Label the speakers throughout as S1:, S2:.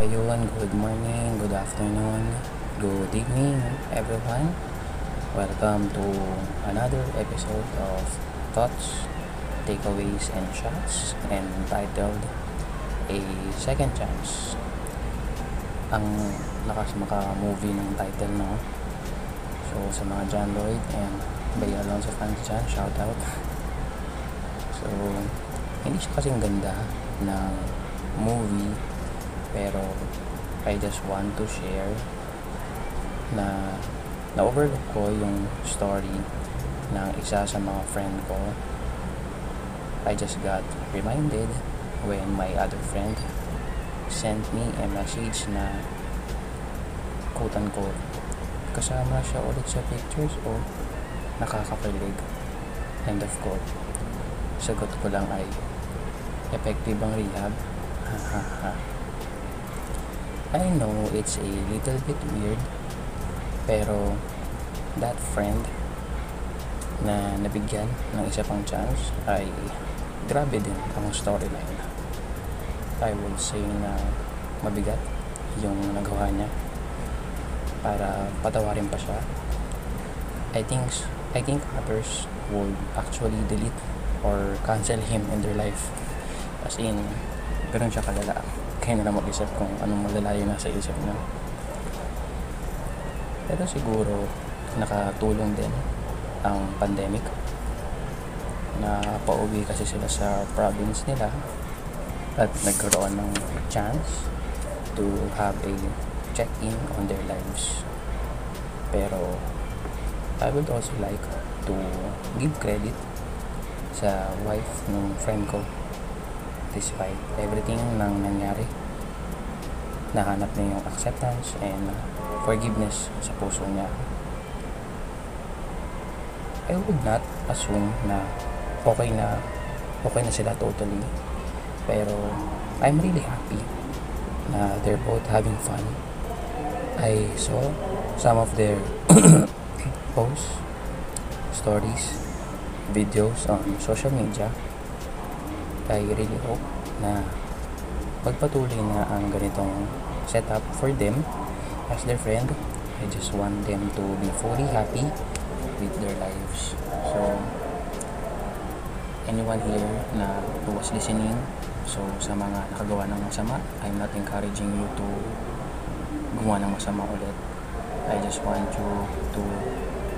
S1: Ayun, good morning, good afternoon, good evening, everyone. Welcome to another episode of Thoughts, Takeaways, and Shots entitled A Second Chance. Ang lakas maka-movie ng title, no? So, sa mga John Lloyd and Bay Alonso fans dyan, shout out. So, hindi siya kasing ganda ng movie pero I just want to share na na-overlook ko yung story ng isa sa mga friend ko. I just got reminded when my other friend sent me a message na quote unquote kasama siya ulit sa pictures o nakakakilig end of quote. Sagot ko lang ay effective ang rehab. Ha ha ha I know it's a little bit weird pero that friend na nabigyan ng isa pang chance ay grabe din ang storyline. I would say na mabigat yung nagawa niya para patawarin pa siya. I think I think others would actually delete or cancel him in their life. As in ganun siya kalala. Kayo na lang mag-isip kung anong malala yung nasa isip niyo pero siguro nakatulong din ang pandemic. Na pauwi kasi sila sa province nila. At nagkaroon ng chance to have a check-in on their lives. Pero I would also like to give credit sa wife ng friend ko despite everything nang nangyari. Nahanap niya yung acceptance and forgiveness sa puso niya. I would not assume na okay na okay na sila totally. Pero I'm really happy na they're both having fun. I saw some of their posts stories videos on social media I really hope na magpatuloy na ang ganitong setup for them as their friend. I just want them to be fully happy with their lives. So, anyone here na who was listening, so sa mga nakagawa ng masama, I'm not encouraging you to gumawa ng masama ulit. I just want you to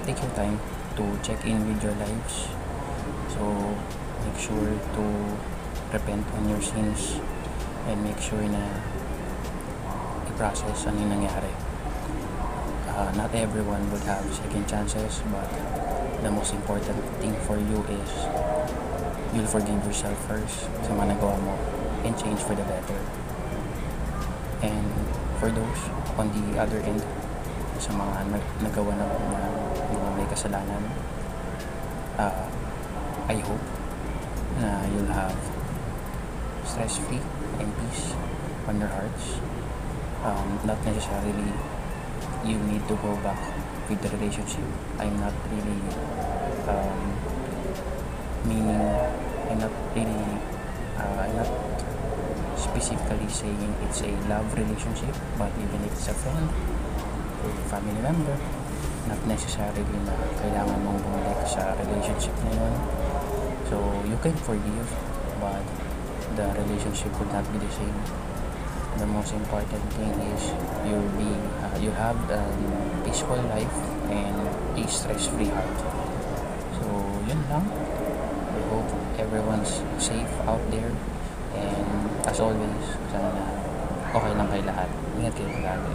S1: take your time to check in with your lives. So, make sure to repent on your sins and make sure na i-process ano yung nangyari. Uh, not everyone would have second chances but the most important thing for you is you'll forgive yourself first sa mga nagawa mo and change for the better. And for those on the other end, sa mga nag nagawa ng mga, mga may kasalanan, uh, I hope na you'll have stress-free and peace on your hearts. Um, not necessarily you need to go back with the relationship. I'm not really um, meaning, I'm not really, uh, I'm not specifically saying it's a love relationship, but even if it's a friend, a family member, not necessarily na kailangan mong bumalik sa relationship na yun. So, you can forgive, but the relationship would not be the same. The most important thing is you'll be uh, you have a peaceful life and a stress-free heart. So yun lang. I hope everyone's safe out there and as always sana okay lang kay lahat. Ingat kayo lagi.